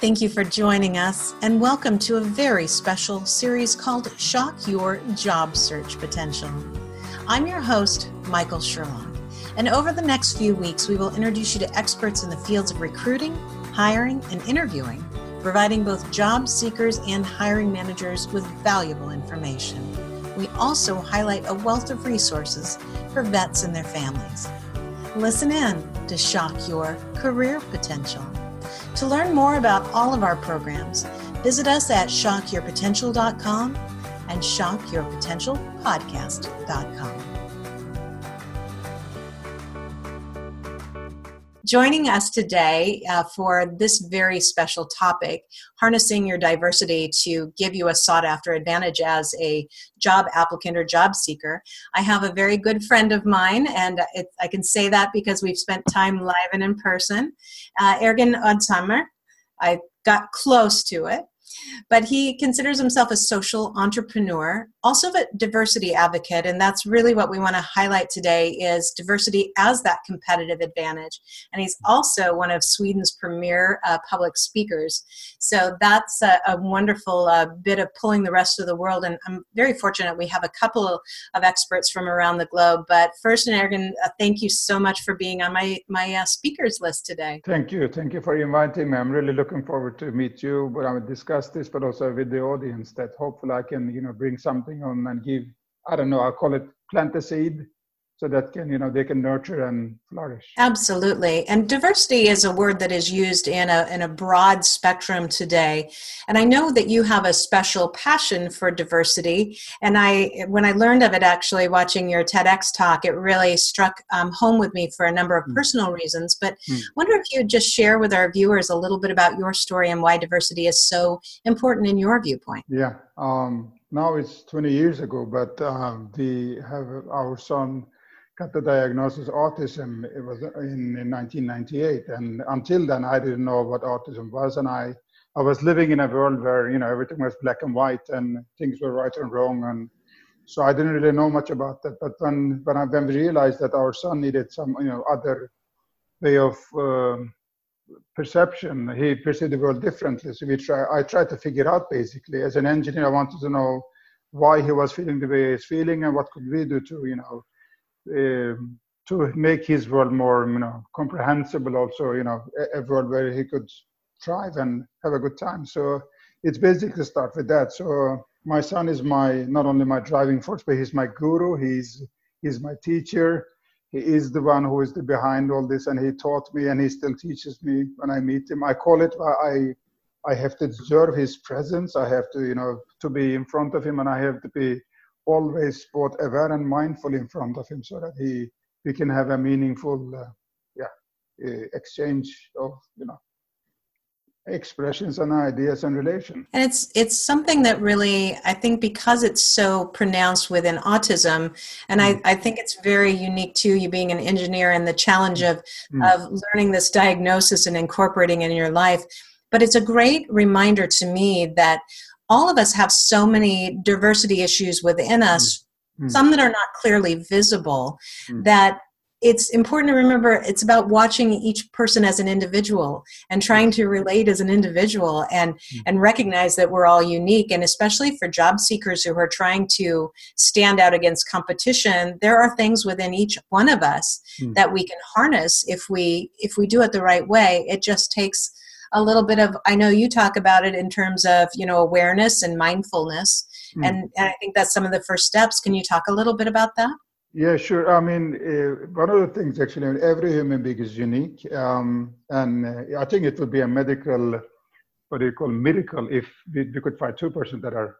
Thank you for joining us, and welcome to a very special series called Shock Your Job Search Potential. I'm your host, Michael Sherlock, and over the next few weeks, we will introduce you to experts in the fields of recruiting, hiring, and interviewing, providing both job seekers and hiring managers with valuable information. We also highlight a wealth of resources for vets and their families. Listen in to shock your career potential. To learn more about all of our programs, visit us at shockyourpotential.com and shockyourpotentialpodcast.com. Joining us today uh, for this very special topic, harnessing your diversity to give you a sought after advantage as a job applicant or job seeker, I have a very good friend of mine, and it, I can say that because we've spent time live and in person, uh, Ergin Odshammer. I got close to it but he considers himself a social entrepreneur also a diversity advocate and that's really what we want to highlight today is diversity as that competitive advantage. And he's also one of sweden's premier uh, public speakers. So that's a, a wonderful uh, bit of pulling the rest of the world. And i'm very fortunate we have a couple of experts from around the globe. But first and Ergin, uh, thank you so much for being on my my uh, speakers list today. Thank you. Thank you for inviting me. I'm really looking forward to meet you but i will discuss this but also with the audience that hopefully I can, you know, bring something on and give, I don't know, I'll call it plant a seed so that can you know they can nurture and flourish. Absolutely. And diversity is a word that is used in a in a broad spectrum today. And i know that you have a special passion for diversity. And i when i learned of it actually watching your tedx talk it really struck um, home with me for a number of mm. personal reasons. But mm. wonder if you'd just share with our viewers a little bit about your story and why diversity is so important in your viewpoint. Yeah. Um, now it's 20 years ago but um, we have our son got the diagnosis autism. It was in, in 1998, and until then, I didn't know what autism was, and I I was living in a world where you know everything was black and white, and things were right and wrong, and so I didn't really know much about that. But when when I when we realized that our son needed some you know other way of uh, perception, he perceived the world differently. So we try. I tried to figure out basically as an engineer, I wanted to know why he was feeling the way he's feeling and what could we do to you know um, to make his world more, you know, comprehensible. Also, you know, a, a, world where he could thrive and have a good time. So it's basically start with that. So my son is my not only my driving force, but he's my guru. He's he's my teacher. He is the one who is the behind all this, and he taught me, and he still teaches me when I meet him. I call it I I have to deserve his presence. I have to, you know, to be in front of him, and I have to be always both aware and mindful in front of him so that he we can have a meaningful uh, yeah uh, exchange of you know expressions and ideas and relation and it's it's something that really i think because it's so pronounced within autism and mm. I, I think it's very unique to you being an engineer and the challenge of mm. of learning this diagnosis and incorporating in your life but it's a great reminder to me that all of us have so many diversity issues within us, mm-hmm. some that are not clearly visible, mm-hmm. that it's important to remember it's about watching each person as an individual and trying to relate as an individual and mm-hmm. and recognize that we're all unique and especially for job seekers who are trying to stand out against competition there are things within each one of us mm. that we can harness if we if we do it the right way it just takes a little bit of i know you talk about it in terms of you know awareness and mindfulness. Mm. and, and i think that's some of the first steps. Can you talk a little bit about that? Yeah sure. I mean uh, one of the things actually every human being is unique. Um, and uh, i think it would be a medical what do you call miracle if we, we could find two persons that are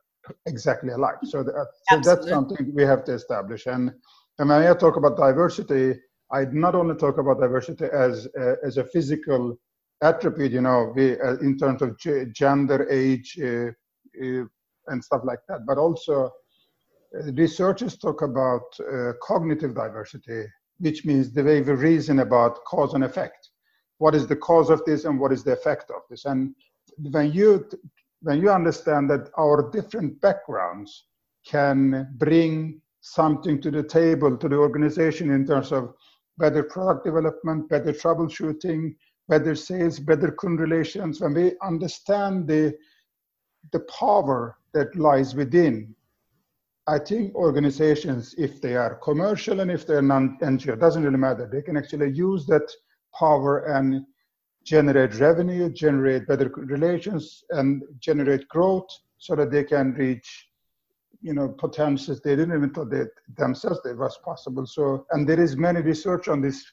exactly alike. So, that, so that's something we have to establish. And, and when i talk about diversity i not only talk about diversity as uh, as a physical attribute, you know, we, uh, in terms of gender, age, uh, uh, and stuff like that. But also, uh, researchers talk about uh, cognitive diversity, which means the way we reason about cause and effect. What is the cause of this, and what is the effect of this? And when you when you understand that our different backgrounds can bring something to the table to the organization in terms of better product development, better troubleshooting, better sales, better con relations, when we understand the, the power that lies within, I think organizations, if they are commercial and if they're non-NGO, doesn't really matter. They can actually use that power and generate revenue, generate better relations, and generate growth so that they can reach you know potentials they didn't even thought that themselves that was possible so and there is many research on this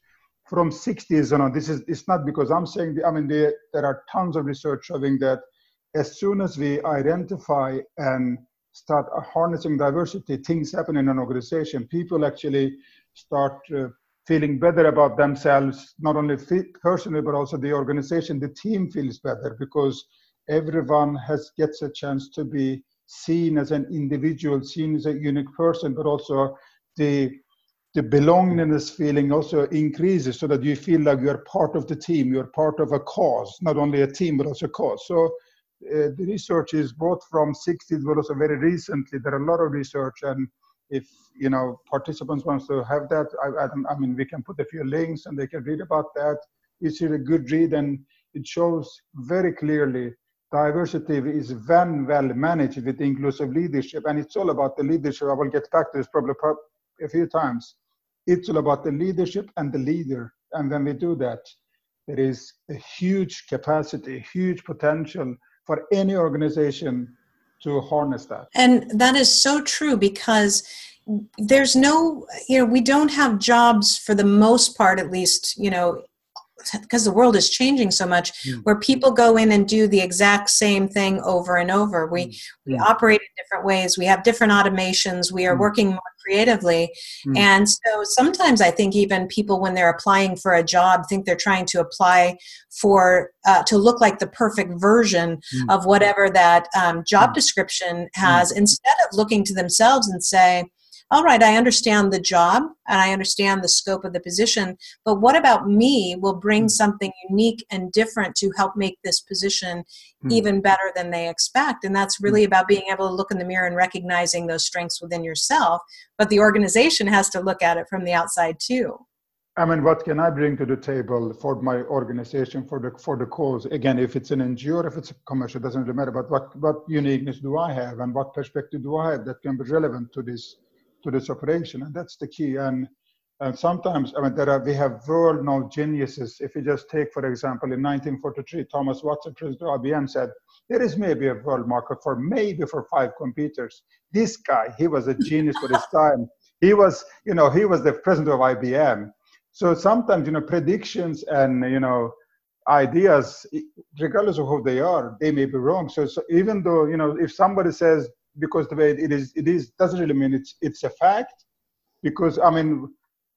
from 60s on. This is it's not because i'm saying i mean there, there are tons of research showing that as soon as we identify and start harnessing diversity things happen in an organization. People actually start uh, feeling better about themselves not only personally but also the organization. The team feels better because everyone has gets a chance to be seen as an individual, seen as a unique person, but also the the belongingness feeling also increases so that you feel like you're part of the team, you're part of a cause, not only a team, but also a cause. So uh, the research is both from 60s, but also very recently. There are a lot of research, and if you know participants wants to have that, I, I, I mean, we can put a few links and they can read about that. It's really a good read, and it shows very clearly diversity is when well managed with inclusive leadership. And it's all about the leadership. I will get back to this probably a few times. It's all about the leadership and the leader. And when we do that, there is a huge capacity, a huge potential for any organization to harness that. And that is so true because there's no, you know, we don't have jobs for the most part, at least, you know, because the world is changing so much mm. where people go in and do the exact same thing over and over we mm. we mm. operate in different ways we have different automations we are mm. working more creatively mm. and so sometimes i think even people when they're applying for a job think they're trying to apply for uh, to look like the perfect version mm. of whatever that um, job description has instead of looking to themselves and say all right, I understand the job and I understand the scope of the position, but what about me will bring hmm. something unique and different to help make this position mm. even better than they expect? And that's really hmm. about being able to look in the mirror and recognizing those strengths within yourself, but the organization has to look at it from the outside too. I mean, what can I bring to the table for my organization, for the for the cause? Again, if it's an NGO or if it's a commercial, it doesn't really matter. But what what uniqueness do I have, and what perspective do I have that can be relevant to this to this operation, and that's the key. And and sometimes, I mean, there are we have world-known geniuses. If you just take, for example, in 1943, Thomas Watson, president of IBM, said there is maybe a world market for maybe for five computers. This guy, he was a genius for his time. He was, you know, he was the president of IBM. So sometimes, you know, predictions and you know ideas, regardless of who they are, they may be wrong. So, so even though you know, if somebody says because the way it is it is doesn't really mean it's it's a fact because i mean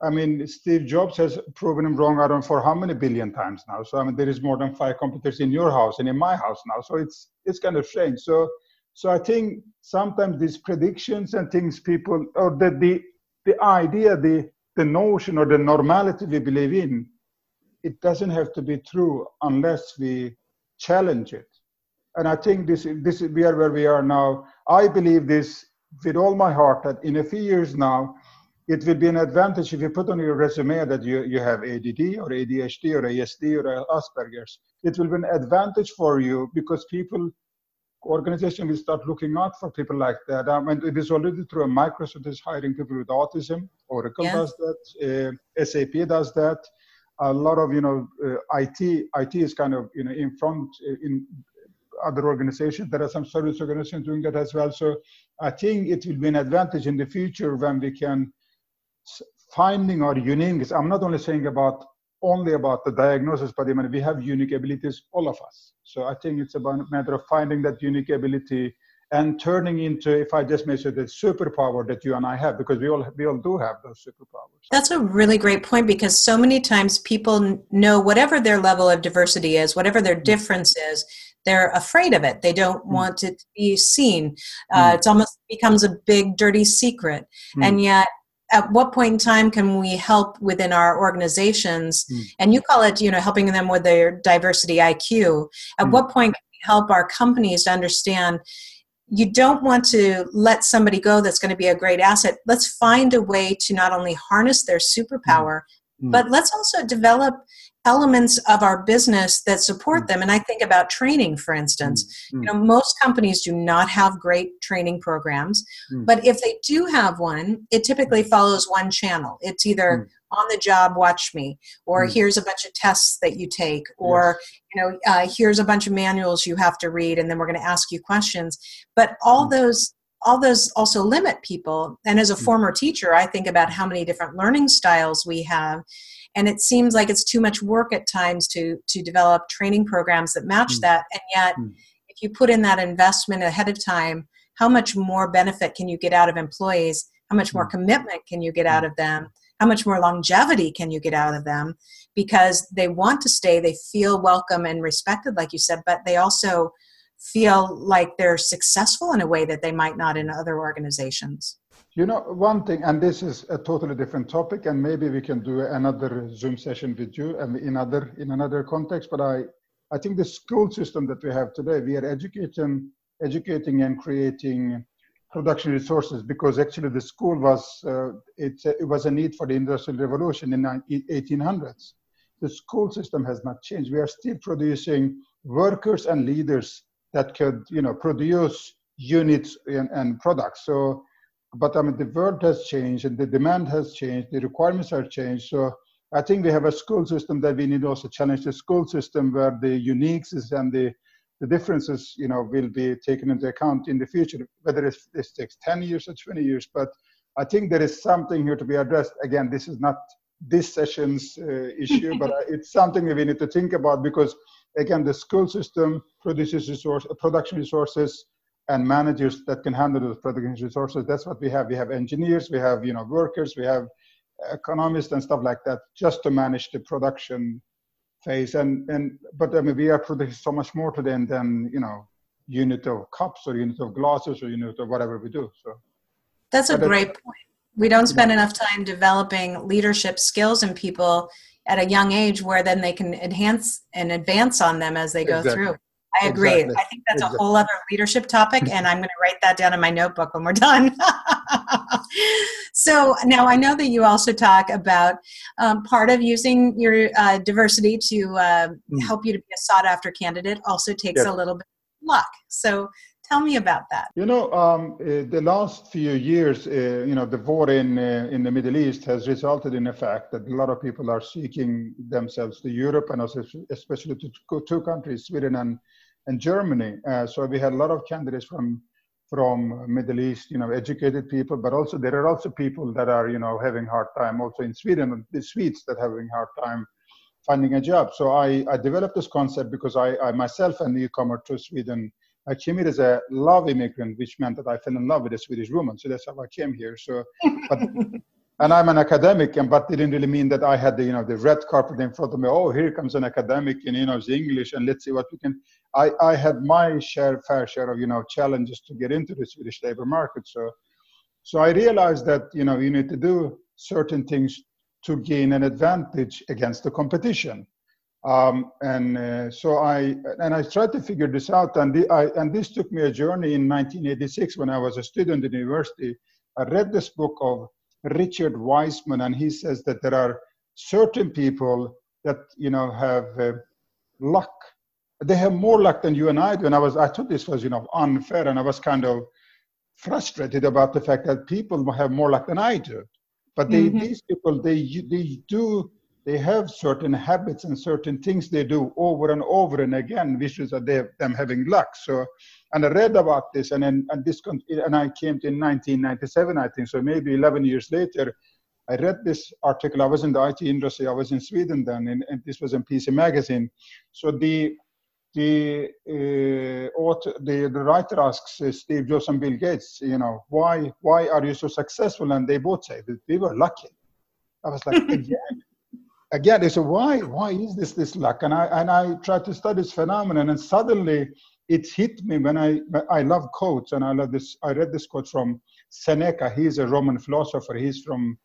i mean steve jobs has proven him wrong i don't know for how many billion times now so i mean there is more than five computers in your house and in my house now so it's it's kind of strange so so i think sometimes these predictions and things people or the the the idea the the notion or the normality we believe in it doesn't have to be true unless we challenge it and I think this, this we are where we are now. I believe this with all my heart that in a few years now, it will be an advantage if you put on your resume that you, you have ADD or ADHD or ASD or Asperger's. It will be an advantage for you because people, organization will start looking out for people like that. I mean, it is already true. Microsoft is hiring people with autism. Oracle yes. does that. Uh, SAP does that. A lot of you know uh, IT IT is kind of you know in front uh, in other organizations. There are some service organizations doing that as well. So I think it will be an advantage in the future when we can finding our uniqueness. I'm not only saying about only about the diagnosis, but even we have unique abilities, all of us. So I think it's about a matter of finding that unique ability and turning into, if I just may say, the superpower that you and I have, because we all we all do have those superpowers. That's a really great point because so many times people know whatever their level of diversity is, whatever their mm. difference is, they're afraid of it. They don't mm. want it to be seen. Uh, mm. It's almost becomes a big dirty secret. Mm. And yet, at what point in time can we help within our organizations? Mm. And you call it, you know, helping them with their diversity IQ. At mm. what point can we help our companies to understand? You don't want to let somebody go that's going to be a great asset. Let's find a way to not only harness their superpower, mm. but let's also develop elements of our business that support mm. them and i think about training for instance mm. you know most companies do not have great training programs mm. but if they do have one it typically follows one channel it's either. On the job watch me or mm. here's a bunch of tests that you take or yes. you know uh, here's a bunch of manuals you have to read and then we're going to ask you questions but all mm. those all those also limit people and as a former teacher i think about how many different learning styles we have and it seems like it's too much work at times to to develop training programs that match mm. that and yet mm. if you put in that investment ahead of time how much more benefit can you get out of employees how much more mm. commitment can you get out of them how much more longevity can you get out of them because they want to stay they feel welcome and respected like you said but they also feel like they're successful in a way that they might not in other organizations you know, one thing, and this is a totally different topic, and maybe we can do another Zoom session with you and in other in another context. But I, I think the school system that we have today, we are educating, educating and creating production resources because actually the school was uh, it, it was a need for the industrial revolution in 1800s. The school system has not changed. We are still producing workers and leaders that could, you know, produce units and, and products. So but I mean, the world has changed and the demand has changed, the requirements are changed. So I think we have a school system that we need also challenge the school system where the uniqueness and the, the differences, you know, will be taken into account in the future, whether it takes 10 years or 20 years. But I think there is something here to be addressed. Again, this is not this session's uh, issue, but it's something that we need to think about because, again, the school system produces resource, production resources, and managers that can handle those production resources. That's what we have. We have engineers, we have you know workers, we have economists and stuff like that, just to manage the production phase. And and but I mean we are producing so much more to them than you know unit of cups or unit of glasses or unit of whatever we do. So that's a great point. We don't spend enough time developing leadership skills in people at a young age where then they can enhance and advance on them as they go exactly. through. I agree. Exactly. I think that's exactly. a whole other leadership topic, and I'm going to write that down in my notebook when we're done. so now I know that you also talk about um, part of using your uh, diversity to uh, mm. help you to be a sought after candidate also takes a little bit of luck. So tell me about that. You know, um, uh, the last few years, uh, you know, the war in uh, in the Middle East has resulted in the fact that a lot of people are seeking themselves to Europe and also especially to two countries, Sweden and and Germany. Uh, so we had a lot of candidates from from Middle East, you know, educated people, but also there are also people that are, you know, having hard time also in Sweden, the Swedes that having hard time finding a job. So I, I developed this concept because I, I myself a newcomer to Sweden. I came here as a love immigrant, which meant that I fell in love with a Swedish woman. So that's how I came here. So, but and I'm an academic, and but didn't really mean that I had the you know the red carpet in front of me. Oh, here comes an academic, and you know, English, and let's see what we can. I I had my share, fair share of you know challenges to get into the Swedish labor market. So, so I realized that you know you need to do certain things to gain an advantage against the competition. Um, and uh, so I and I tried to figure this out, and the, I, and this took me a journey in 1986 when I was a student in university. I read this book of Richard Wiseman, and he says that there are certain people that you know have uh, luck. They have more luck than you and I do. And I was, I thought this was, you know, unfair, and I was kind of frustrated about the fact that people have more luck than I do. But they, mm-hmm. these people, they they do they have certain habits and certain things they do over and over and again, which is that they them having luck. So and I read about this, and then and this and I came to in 1997, I think. So maybe 11 years later, I read this article. I was in the IT industry. I was in Sweden then, and, and this was in PC Magazine. So the the uh, author, the, the writer asks uh, Steve Jobs and Bill Gates, you know, why why are you so successful? And they both say that we were lucky. I was like, again, again. They said, why why is this this luck? And I and I tried to study this phenomenon, and suddenly it hit me when I I love quotes and I love this. I read this quote from Seneca. He's a Roman philosopher. He's from,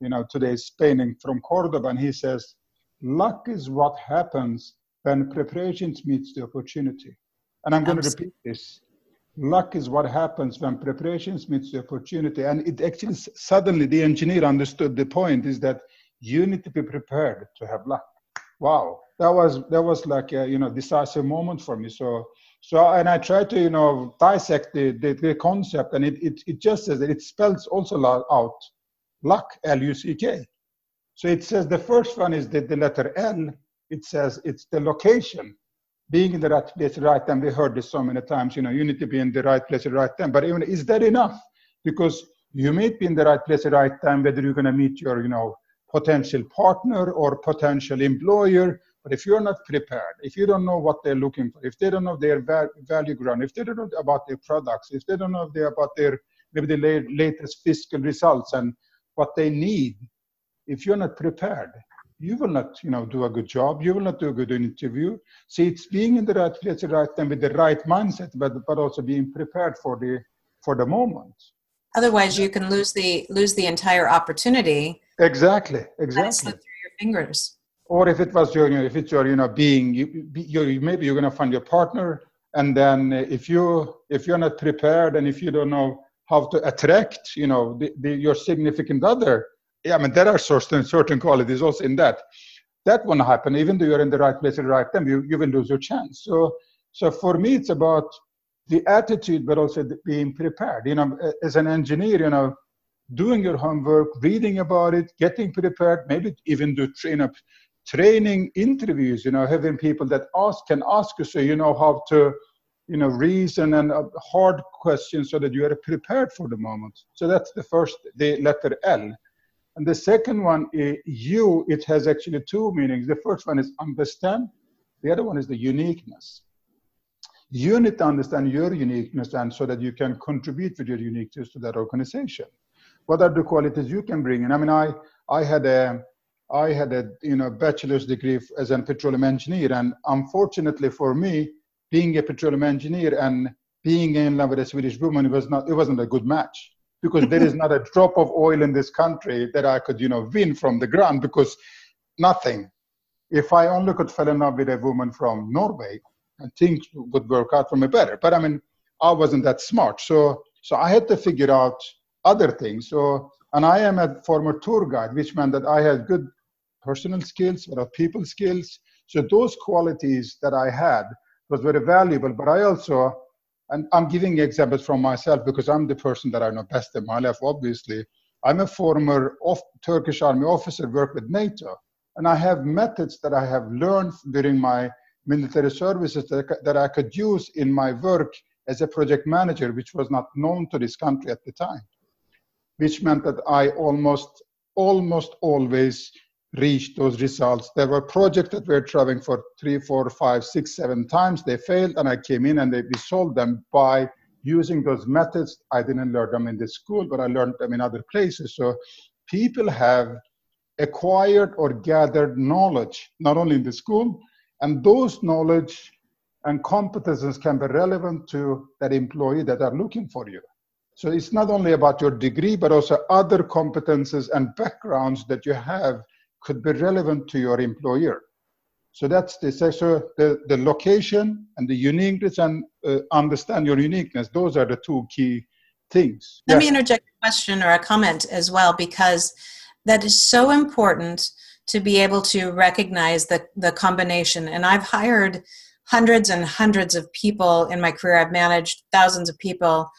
you know, today Spain and from Cordoba, and he says, "Luck is what happens when preparations meets the opportunity." And I'm going to repeat this. Luck is what happens when preparations meets the opportunity. And it actually suddenly the engineer understood the point is that you need to be prepared to have luck. wow, that was that was like a you know decisive moment for me. So so and I try to you know dissect the the, the concept, and it, it it just says that it spells also out luck L U C K. So it says the first one is the, the letter L. It says it's the location, being in the right place at the right time. We heard this so many times. You know, you need to be in the right place at the right time. But even is that enough? Because you may be in the right place at the right time, whether you're going to meet your you know potential partner or potential employer but if you're not prepared, if you don't know what they're looking for, if they don't know their value ground, if they don't know about their products, if they don't know about their maybe the latest fiscal results and what they need, if you're not prepared, you will not, you know, do a good job. You will not do a good interview. See, it's being in the right place at the right time with the right mindset, but but also being prepared for the for the moment. Otherwise, you can lose the lose the entire opportunity. Exactly. Exactly. Slip through your fingers or if it was your, you know, if it's your, you know, being, you, you maybe you're going to find your partner, and then if you if you're not prepared and if you don't know how to attract, you know, the, the, your significant other, yeah, I mean, there are certain certain qualities also in that. That won't happen, even though you're in the right place at the right time. You you will lose your chance. So so for me, it's about the attitude, but also being prepared. You know, as an engineer, you know, doing your homework, reading about it, getting prepared, maybe even do train up training interviews, you know, having people that ask can ask you so you know how to, you know, reason and uh, hard questions so that you are prepared for the moment. So that's the first, the letter L. And the second one, eh, you, it has actually two meanings. The first one is understand. The other one is the uniqueness. You need to understand your uniqueness and so that you can contribute with your uniqueness to that organization. What are the qualities you can bring in? I mean, I, I had a, I had a you know bachelor's degree as a petroleum engineer, and unfortunately for me, being a petroleum engineer and being in love with a Swedish woman, it was not it wasn't a good match because there is not a drop of oil in this country that I could you know win from the ground because nothing. If I only could fall in love with a woman from Norway, and things would work out for me better. But I mean, I wasn't that smart, so so I had to figure out other things. So and I am a former tour guide, which meant that I had good personal skills, but people skills. So those qualities that I had was very valuable. But I also, and I'm giving examples from myself because I'm the person that I know best in my life, obviously. I'm a former of Turkish army officer, worked with NATO. And I have methods that I have learned during my military services that, that I could use in my work as a project manager, which was not known to this country at the time. Which meant that I almost, almost always reach those results. There were projects that were traveling for three, four, five, six, seven times. They failed, and I came in and they, we solved them by using those methods. I didn't learn them in the school, but I learned them in other places. So people have acquired or gathered knowledge, not only in the school, and those knowledge and competences can be relevant to that employee that are looking for you. So it's not only about your degree, but also other competences and backgrounds that you have could be relevant to your employer. So that's the so the, the location and the uniqueness and uh, understand your uniqueness. Those are the two key things. Let yes. me interject a question or a comment as well because that is so important to be able to recognize the, the combination. And I've hired hundreds and hundreds of people in my career. I've managed thousands of people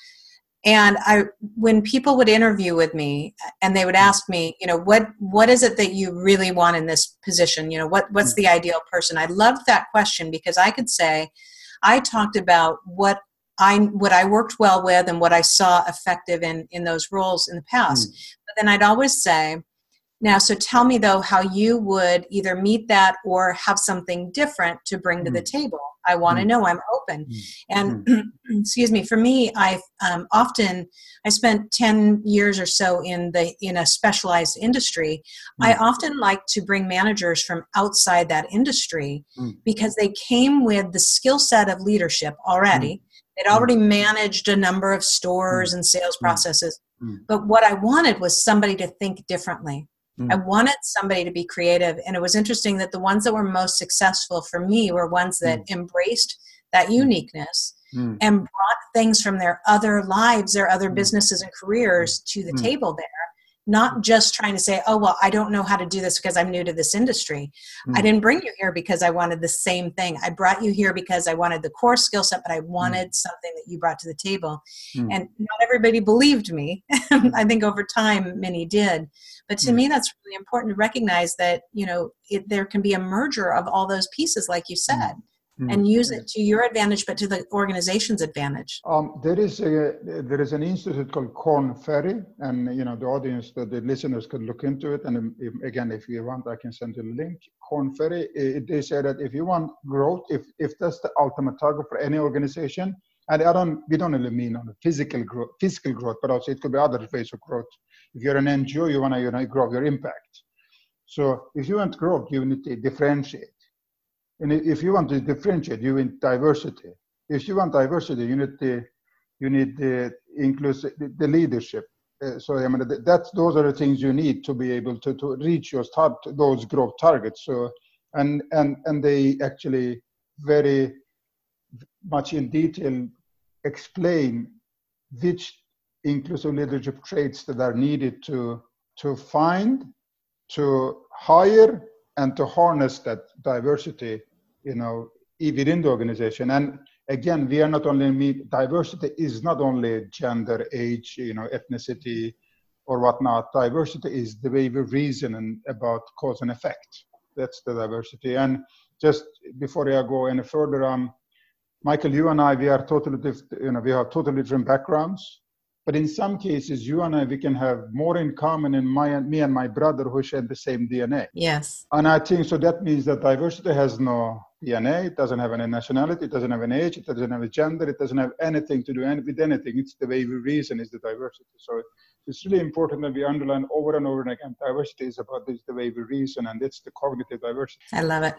and i when people would interview with me and they would mm. ask me you know what what is it that you really want in this position you know what what's mm. the ideal person i loved that question because i could say i talked about what i what i worked well with and what i saw effective in in those roles in the past mm. but then i'd always say now, so tell me though how you would either meet that or have something different to bring to the mm. table. I want to mm. know. I'm open. Mm. And mm. excuse me, for me, I um, often I spent ten years or so in the in a specialized industry. I often like to bring managers from outside that industry because they came with the skill set of leadership already. They'd already managed a number of stores and sales processes. But what I wanted was somebody to think differently Mm. I wanted somebody to be creative. And it was interesting that the ones that were most successful for me were ones that mm. embraced that mm. uniqueness mm. and brought things from their other lives, their other mm. businesses and careers to the table there not just trying to say, oh, well, I don't know how to do this because I'm new to this industry. Mm. I didn't bring you here because I wanted the same thing. I brought you here because I wanted the core skill set, but I mm. wanted mm. something that you brought to the table. Mm. And not everybody believed me. I think over time, many did. But to mm. me, that's really important to recognize that, you know, it, there can be a merger of all those pieces, like you said mm. and use it to your advantage, but to the organization's advantage? Um, there is a there is an institute called Korn Ferry, and you know the audience, the, the listeners could look into it. And if, again, if you want, I can send you a link. Korn Ferry, it, they say that if you want growth, if if that's the ultimate target for any organization, and I don't we don't really mean on physical growth, physical growth, but also it could be other ways of growth. If you're an NGO, you want to you know, grow your impact. So if you want growth, you need to differentiate. And if you want to differentiate, you need diversity. If you want diversity, you need the you need the inclusive the leadership. Uh, so I mean that's those are the things you need to be able to, to reach your start those growth targets. So and and and they actually very much in detail explain which inclusive leadership traits that are needed to to find, to hire, and to harness that diversity you know, within the organization. And again, we are not only meet diversity is not only gender, age, you know, ethnicity, or whatnot. Diversity is the way we reason about cause and effect. That's the diversity. And just before I go any further, um, Michael, you and I, we are totally different. You know, we have totally different backgrounds. But in some cases, you and I, we can have more in common in my, and me and my brother who share the same DNA. Yes. And I think so that means that diversity has no DNA, it doesn't have any nationality, it doesn't have an age, it doesn't have a gender, it doesn't have anything to do with anything. It's the way we reason is the diversity. So it's really important that we underline over and over and again, diversity is about this, the way we reason, and it's the cognitive diversity. I love it.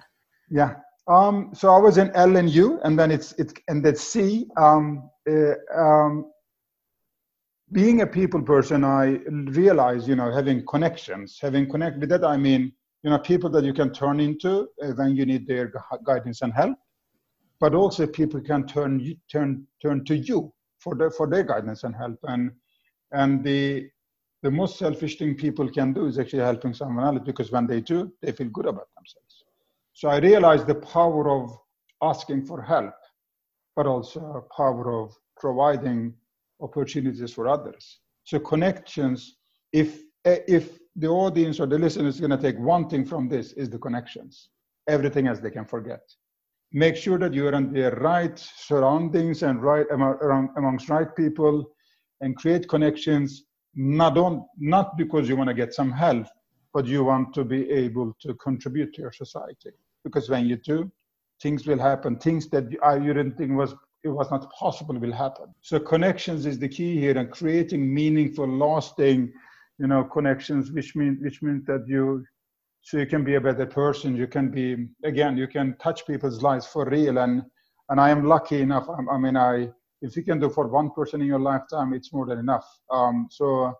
Yeah. Um, so I was in L and U, and then it's it's and then C. Um, uh, um, being a people person, I realize, you know, having connections, having connect with that, I mean, you know, people that you can turn into uh, when you need their guidance and help, but also people can turn turn turn to you for their for their guidance and help. And and the the most selfish thing people can do is actually helping someone else because when they do, they feel good about themselves. So I realized the power of asking for help, but also power of providing opportunities for others. So connections, if if the audience or the listener is going to take one thing from this is the connections. Everything else they can forget. Make sure that you're in the right surroundings and right around, amongst right people and create connections not on not because you want to get some help, but you want to be able to contribute to your society. Because when you do, things will happen. Things that you didn't think was it was not possible will happen. So connections is the key here and creating meaningful, lasting, you know, connections, which mean which means that you so you can be a better person. You can be again, you can touch people's lives for real. And and I am lucky enough. I, I mean, I if you can do for one person in your lifetime, it's more than enough. Um, so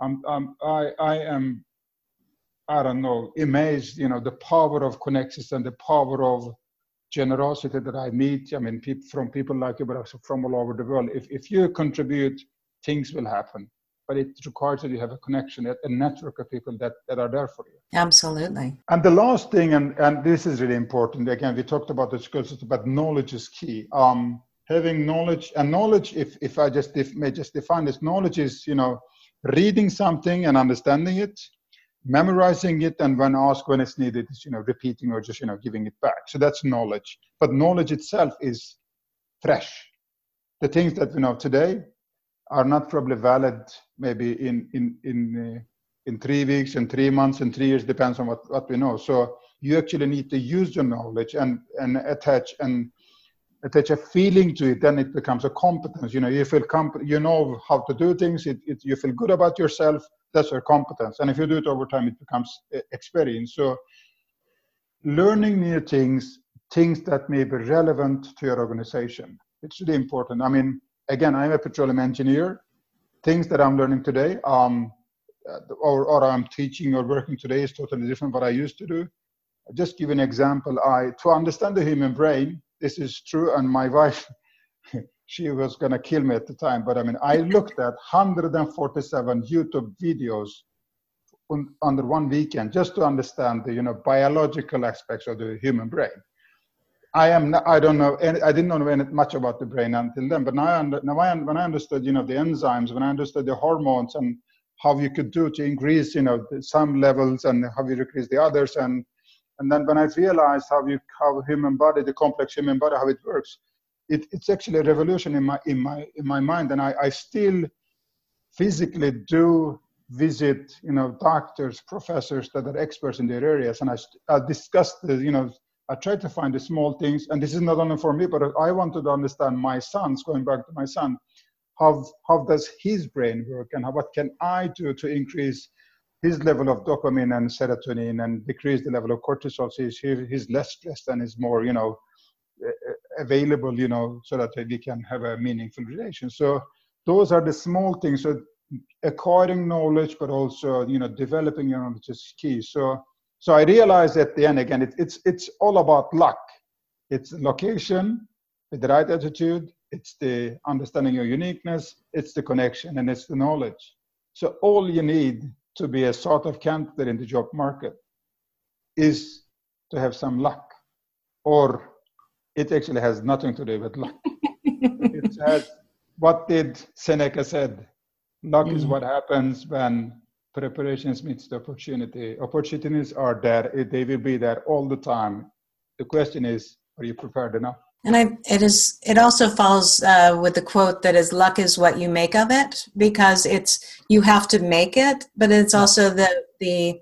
I'm, I'm I I am I don't know amazed. You know, the power of connections and the power of generosity that I meet, I mean, people, from people like you, but also from all over the world. If, if you contribute, things will happen. But it requires that you have a connection, a network of people that, that are there for you. Absolutely. And the last thing, and, and this is really important, again, we talked about the skills, but knowledge is key. Um, having knowledge, and knowledge, if, if I just if, may just define this, knowledge is, you know, reading something and understanding it, memorizing it and when asked when it's needed is you know repeating or just you know giving it back. So that's knowledge. But knowledge itself is fresh. The things that we know today are not probably valid maybe in in in uh, in three weeks and three months and three years depends on what what we know. So you actually need to use your knowledge and and attach and attach a feeling to it then it becomes a competence you know you feel comp- you know how to do things it, it, you feel good about yourself that's your competence. And if you do it over time, it becomes experience. So learning new things, things that may be relevant to your organization. It's really important. I mean, again, I'm a petroleum engineer. Things that I'm learning today, um, or, or I'm teaching or working today is totally different from what I used to do. I'll just give an example. I to understand the human brain, this is true, and my wife she was going to kill me at the time. But I mean, I looked at 147 YouTube videos un, under one weekend just to understand the you know biological aspects of the human brain. I am not, I don't know I didn't know any, much about the brain until then, but now I, under, now I when I understood you know the enzymes, when I understood the hormones and how you could do to increase you know some levels and how you decrease the others and and then when I realized how you how human body the complex human body how it works, it, it's actually a revolution in my in my in my mind. And I, I still physically do visit you know doctors professors that are experts in their areas. And I, I discuss the you know I try to find the small things. And this is not only for me but I wanted to understand my son's going back to my son how how does his brain work and how, what can I do to increase his level of dopamine and serotonin and decrease the level of cortisol so he's, he's less stressed and is more you know available you know so that we can have a meaningful relation. So those are the small things. So acquiring knowledge but also you know developing your knowledge is key. So so i realized at the end again it, it's it's all about luck. It's location with the right attitude it's the understanding your uniqueness it's the connection and it's the knowledge. So all you need to be a sort of candidate in the job market is to have some luck or it actually has nothing to do with luck. It has what did seneca said luck mm. is what happens when preparations meets the opportunity. Opportunities are there. They will be there all the time. The question is are you prepared enough and I, it is. It also follows uh, with the quote that is, "Luck is what you make of it," because it's you have to make it, but it's also the the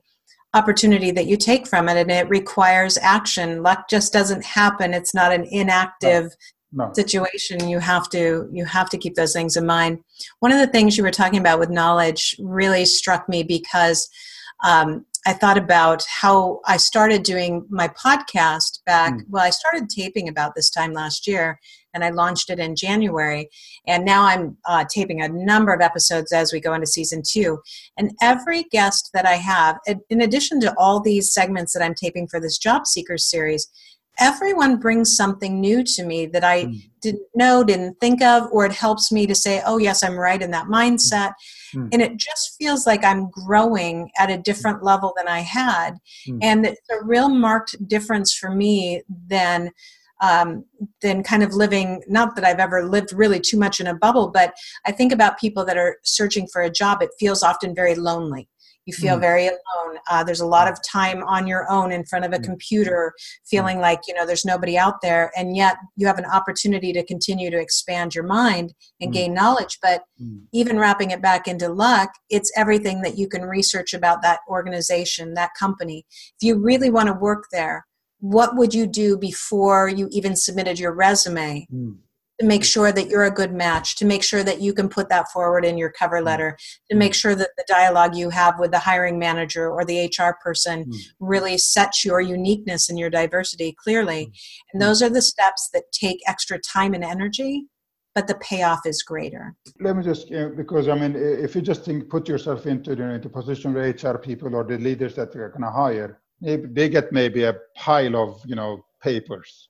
opportunity that you take from it, and it requires action. Luck just doesn't happen. It's not an inactive no. No. situation. You have to you have to keep those things in mind. One of the things you were talking about with knowledge really struck me because um, I thought about how I started doing my podcast back. Mm. Well, I started taping about this time last year, and I launched it in January. And now I'm uh, taping a number of episodes as we go into season two. And every guest that I have, in addition to all these segments that I'm taping for this Job Seekers series, everyone brings something new to me that I mm. didn't know, didn't think of, or it helps me to say, oh, yes, I'm right in that mindset. Mm. And it just feels like I'm growing at a different level than I had. Mm. And it's a real marked difference for me than. Um, than kind of living not that i've ever lived really too much in a bubble but i think about people that are searching for a job it feels often very lonely you feel mm. very alone uh, there's a lot of time on your own in front of a mm. computer feeling like you know there's nobody out there and yet you have an opportunity to continue to expand your mind and mm. gain knowledge but mm. even wrapping it back into luck it's everything that you can research about that organization that company if you really want to work there what would you do before you even submitted your resume mm to make sure that you're a good match, to make sure that you can put that forward in your cover mm. letter, to make sure that the dialogue you have with the hiring manager or the HR person mm. really sets your uniqueness and your diversity clearly. Mm. And those are the steps that take extra time and energy, but the payoff is greater. Let me just, because I mean, if you just think, put yourself into the, into position where HR people or the leaders that you're going to hire, they get maybe a pile of, you know, papers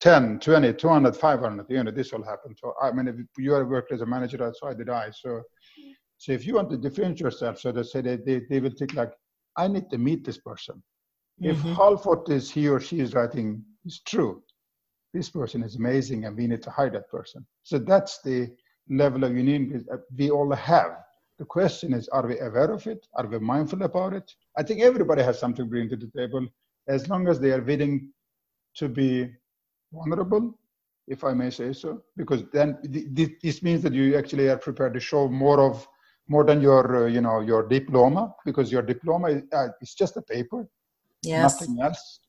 10, 20, 200, 500, you know, this will happen. So, I mean, if you are worked as a manager, so did I. So, so if you want to differentiate yourself, so they say they, they, they will think like, I need to meet this person. Mm-hmm. If half of what is he or she is writing is true, this person is amazing and we need to hire that person. So that's the level of union we all have. The question is, are we aware of it? Are we mindful about it? I think everybody has something to bring to the table as long as they are willing to be vulnerable, if I may say so, because then this means that you actually are prepared to show more of more than your uh, you know your diploma because your diploma is uh, it's just a paper, yes. nothing else.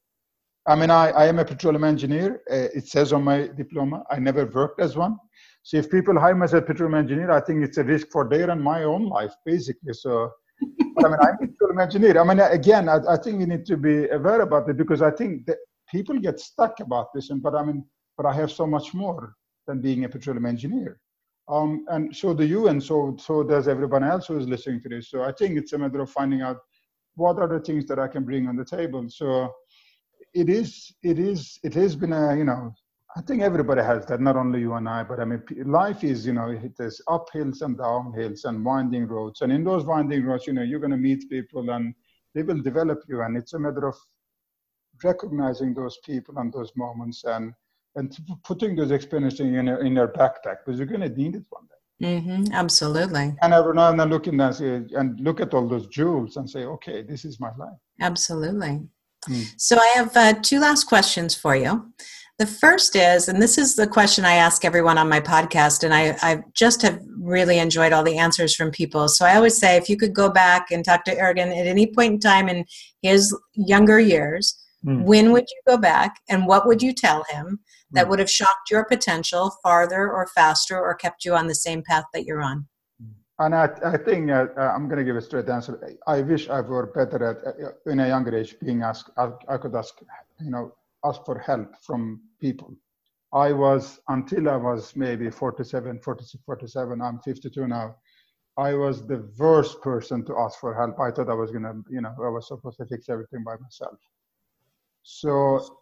I mean, I, I am a petroleum engineer. Uh, it says on my diploma. I never worked as one. So if people hire me as a petroleum engineer, I think it's a risk for their and my own life, basically. So, but I mean, I'm a petroleum engineer. I mean, again, I, I think we need to be aware about it because I think that people get stuck about this, and but I mean, but I have so much more than being a petroleum engineer. Um, and so do you, and so so does everyone else who is listening to this. So I think it's a matter of finding out what are the things that I can bring on the table. So it is, it is, it has been a, you know, I think everybody has that, not only you and I, but I mean, life is, you know, it is uphills and downhills and winding roads. And in those winding roads, you know, you're going to meet people and they will develop you. And it's a matter of recognizing those people and those moments and, and putting those experiences in your, in your backpack because you're going to need it one day. Mm-hmm, absolutely. And every now and then look in and, say, and look at all those jewels and say, okay, this is my life. Absolutely. Mm. So I have uh, two last questions for you. The first is, and this is the question I ask everyone on my podcast, and I, I just have really enjoyed all the answers from people. So I always say, if you could go back and talk to Ergin at any point in time in his younger years, mm. when would you go back and what would you tell him that mm. would have shocked your potential farther or faster or kept you on the same path that you're on? And I, I think uh, uh I'm going to give a straight answer. I wish I were better at, uh, in a younger age, being asked, I, I could ask, you know, ask for help from people. I was, until I was maybe 47, 46, 47, I'm 52 now, I was the worst person to ask for help. I thought I was going to, you know, I was supposed to fix everything by myself. So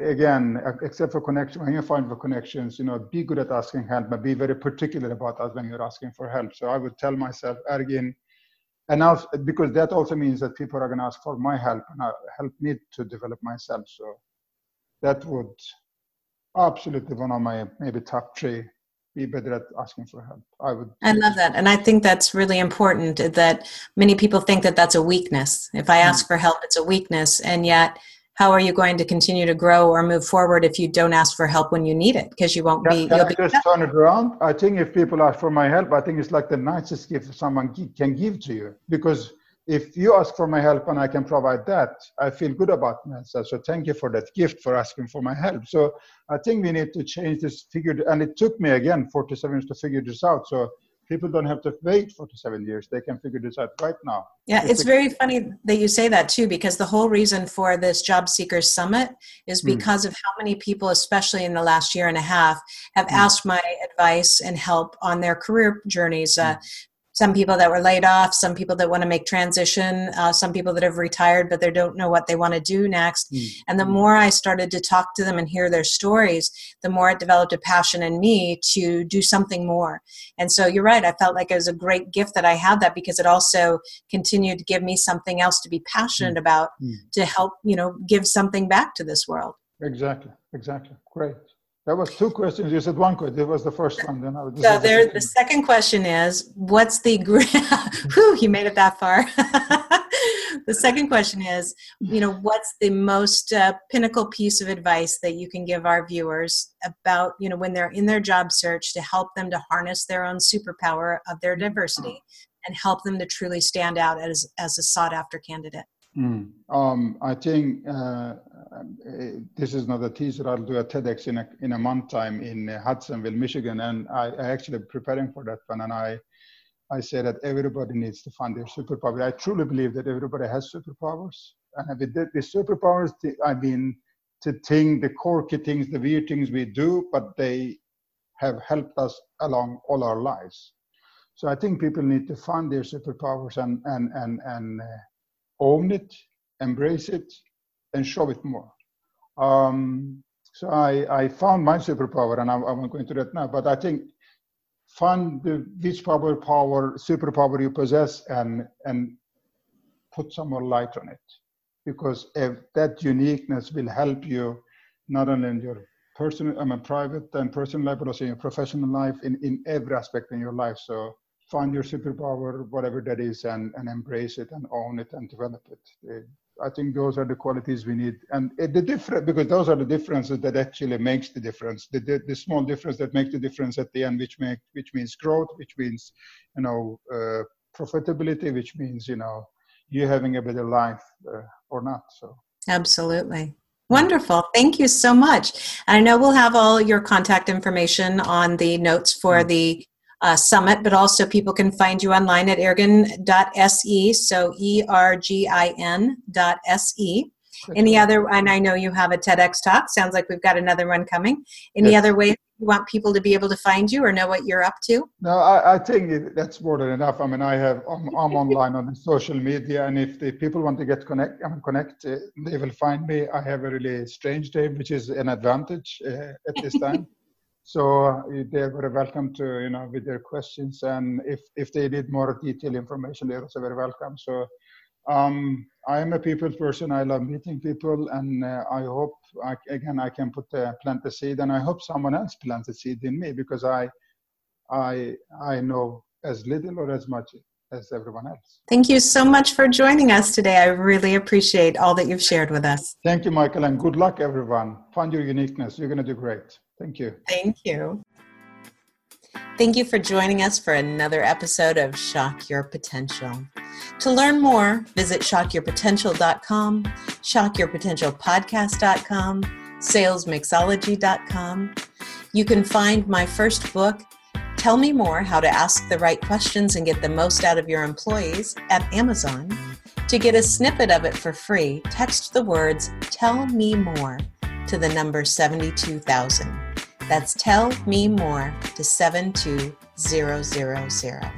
again, except for connection, when you find the connections, you know, be good at asking help, but be very particular about us when you're asking for help. So I would tell myself, Ergin, and also, because that also means that people are going to ask for my help and uh, help me to develop myself. So that would absolutely one of my maybe top three be better at asking for help i would i love that and i think that's really important that many people think that that's a weakness if i ask mm. for help it's a weakness and yet how are you going to continue to grow or move forward if you don't ask for help when you need it because you won't be can you'll I just turn it around i think if people ask for my help i think it's like the nicest gift someone can give to you because if you ask for my help and I can provide that, I feel good about myself. So thank you for that gift for asking for my help. So I think we need to change this figure. And it took me again 47 years to figure this out. So people don't have to wait 47 years. They can figure this out right now. Yeah, it's very funny that you say that too, because the whole reason for this Job Seekers Summit is hmm. because mm. of how many people, especially in the last year and a half, have mm. asked my advice and help on their career journeys. Uh, hmm some people that were laid off, some people that want to make transition, uh, some people that have retired but they don't know what they want to do next. Mm. And the more I started to talk to them and hear their stories, the more it developed a passion in me to do something more. And so you're right, I felt like it was a great gift that I had that because it also continued to give me something else to be passionate mm. about mm. to help, you know, give something back to this world. Exactly, exactly. Great. That was two questions. You said one question. It was the first one. Then I would so there, the, the second question is, what's the whew, you made it that far. the second question is, you know, what's the most uh, pinnacle piece of advice that you can give our viewers about, you know, when they're in their job search to help them to harness their own superpower of their diversity and help them to truly stand out as as a sought after candidate? Mm. Um, I think uh, this is not a teaser. I'll do a TEDx in a, in a month time in Hudsonville, Michigan, and I, I actually preparing for that one. And I I say that everybody needs to find their superpower. I truly believe that everybody has superpowers, and with the, the superpowers, I mean to think the quirky things, the weird things we do, but they have helped us along all our lives. So I think people need to find their superpowers and and and and uh, own it, embrace it, and show it more. Um, so I, I found my superpower, and I, I won't go into that now, but I think find the which power, power, superpower you possess and, and put some more light on it. Because if that uniqueness will help you not only in your personal, I mean, private and personal life, but also in your professional life, in, in every aspect in your life. So find your superpower, whatever that is, and, and embrace it and own it and develop it. I think those are the qualities we need, and the different, because those are the differences that actually makes the difference. The, the, the small difference that makes the difference at the end, which make which means growth, which means you know uh, profitability, which means you know you having a better life uh, or not. So absolutely. Wonderful. Thank you so much. I know we'll have all your contact information on the notes for mm-hmm. the uh, summit, but also people can find you online at ergin.se, so E R G I N dot S E. Any other, and I know you have a TEDx talk. Sounds like we've got another one coming. Any Yes. other ways you want people to be able to find you or know what you're up to? No, I, I think that's more than enough. I mean, I have I'm, I'm online on the social media, and if the people want to get connect, um, connect, uh, they will find me. I have a really strange name, which is an advantage uh, at this time. so uh, they're very welcome to you know with their questions, and if if they need more detailed information, they're also very welcome. So. Um, I am a people person. I love meeting people, and uh, I hope I, again I can put uh, plant the seed, and I hope someone else plants a seed in me because I I I know as little or as much as everyone else. Thank you so much for joining us today. I really appreciate all that you've shared with us. Thank you, Michael, and good luck, everyone. Find your uniqueness. You're going to do great. Thank you. Thank you. Thank you for joining us for another episode of Shock Your Potential. To learn more, visit shockyourpotential.com, shockyourpotentialpodcast.com, salesmixology.com. You can find my first book, Tell Me More How to Ask the Right Questions and Get the Most Out of Your Employees, at Amazon. To get a snippet of it for free, text the words Tell Me More to the number 72000. That's Tell Me More to 72000.